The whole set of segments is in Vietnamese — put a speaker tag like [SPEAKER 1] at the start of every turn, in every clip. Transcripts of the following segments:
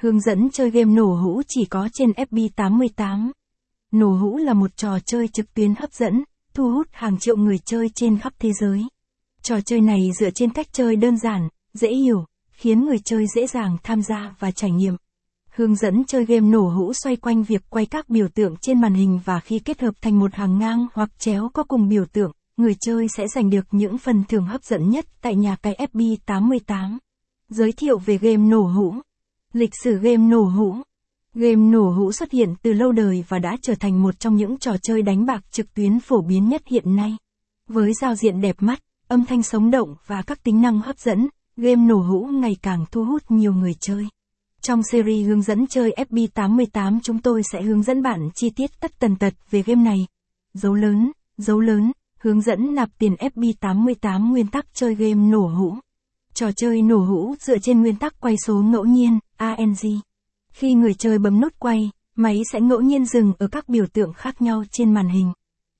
[SPEAKER 1] Hướng dẫn chơi game nổ hũ chỉ có trên FB88. Nổ hũ là một trò chơi trực tuyến hấp dẫn, thu hút hàng triệu người chơi trên khắp thế giới. Trò chơi này dựa trên cách chơi đơn giản, dễ hiểu, khiến người chơi dễ dàng tham gia và trải nghiệm. Hướng dẫn chơi game nổ hũ xoay quanh việc quay các biểu tượng trên màn hình và khi kết hợp thành một hàng ngang hoặc chéo có cùng biểu tượng, người chơi sẽ giành được những phần thưởng hấp dẫn nhất tại nhà cái FB88. Giới thiệu về game nổ hũ. Lịch sử game nổ hũ. Game nổ hũ xuất hiện từ lâu đời và đã trở thành một trong những trò chơi đánh bạc trực tuyến phổ biến nhất hiện nay. Với giao diện đẹp mắt, âm thanh sống động và các tính năng hấp dẫn, game nổ hũ ngày càng thu hút nhiều người chơi. Trong series hướng dẫn chơi FB88 chúng tôi sẽ hướng dẫn bạn chi tiết tất tần tật về game này. Dấu lớn, dấu lớn, hướng dẫn nạp tiền FB88 nguyên tắc chơi game nổ hũ. Trò chơi nổ hũ dựa trên nguyên tắc quay số ngẫu nhiên, ANG. Khi người chơi bấm nút quay, máy sẽ ngẫu nhiên dừng ở các biểu tượng khác nhau trên màn hình.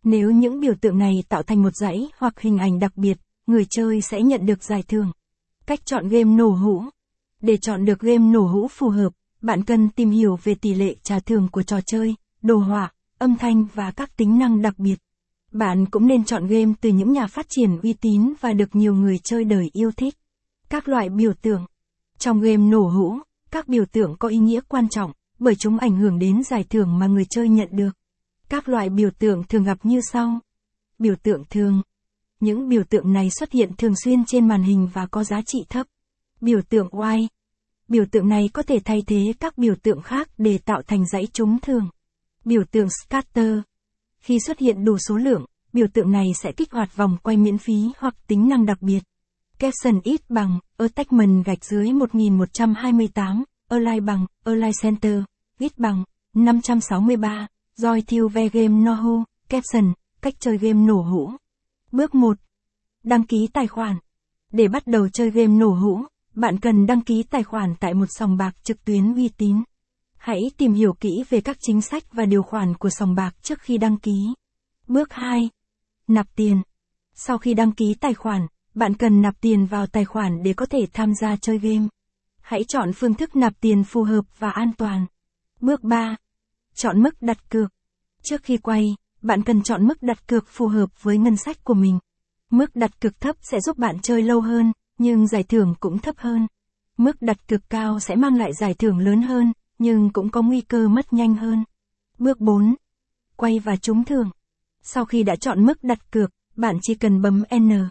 [SPEAKER 1] Nếu những biểu tượng này tạo thành một dãy hoặc hình ảnh đặc biệt, người chơi sẽ nhận được giải thưởng. Cách chọn game nổ hũ. Để chọn được game nổ hũ phù hợp, bạn cần tìm hiểu về tỷ lệ trả thưởng của trò chơi, đồ họa, âm thanh và các tính năng đặc biệt. Bạn cũng nên chọn game từ những nhà phát triển uy tín và được nhiều người chơi đời yêu thích. Các loại biểu tượng. Trong game nổ hũ, các biểu tượng có ý nghĩa quan trọng, bởi chúng ảnh hưởng đến giải thưởng mà người chơi nhận được. Các loại biểu tượng thường gặp như sau. Biểu tượng thường. Những biểu tượng này xuất hiện thường xuyên trên màn hình và có giá trị thấp. Biểu tượng Y. Biểu tượng này có thể thay thế các biểu tượng khác để tạo thành dãy trúng thường. Biểu tượng Scatter. Khi xuất hiện đủ số lượng, biểu tượng này sẽ kích hoạt vòng quay miễn phí hoặc tính năng đặc biệt. Caption ít bằng, attachment gạch dưới 1128, align bằng, align center, ít bằng, 563, Joy Thiêu ve game noho caption, cách chơi game nổ hũ. Bước 1. Đăng ký tài khoản. Để bắt đầu chơi game nổ hũ, bạn cần đăng ký tài khoản tại một sòng bạc trực tuyến uy tín. Hãy tìm hiểu kỹ về các chính sách và điều khoản của sòng bạc trước khi đăng ký. Bước 2. Nạp tiền. Sau khi đăng ký tài khoản, bạn cần nạp tiền vào tài khoản để có thể tham gia chơi game. Hãy chọn phương thức nạp tiền phù hợp và an toàn. Bước 3. Chọn mức đặt cược. Trước khi quay, bạn cần chọn mức đặt cược phù hợp với ngân sách của mình. Mức đặt cược thấp sẽ giúp bạn chơi lâu hơn, nhưng giải thưởng cũng thấp hơn. Mức đặt cược cao sẽ mang lại giải thưởng lớn hơn, nhưng cũng có nguy cơ mất nhanh hơn. Bước 4. Quay và trúng thưởng. Sau khi đã chọn mức đặt cược, bạn chỉ cần bấm N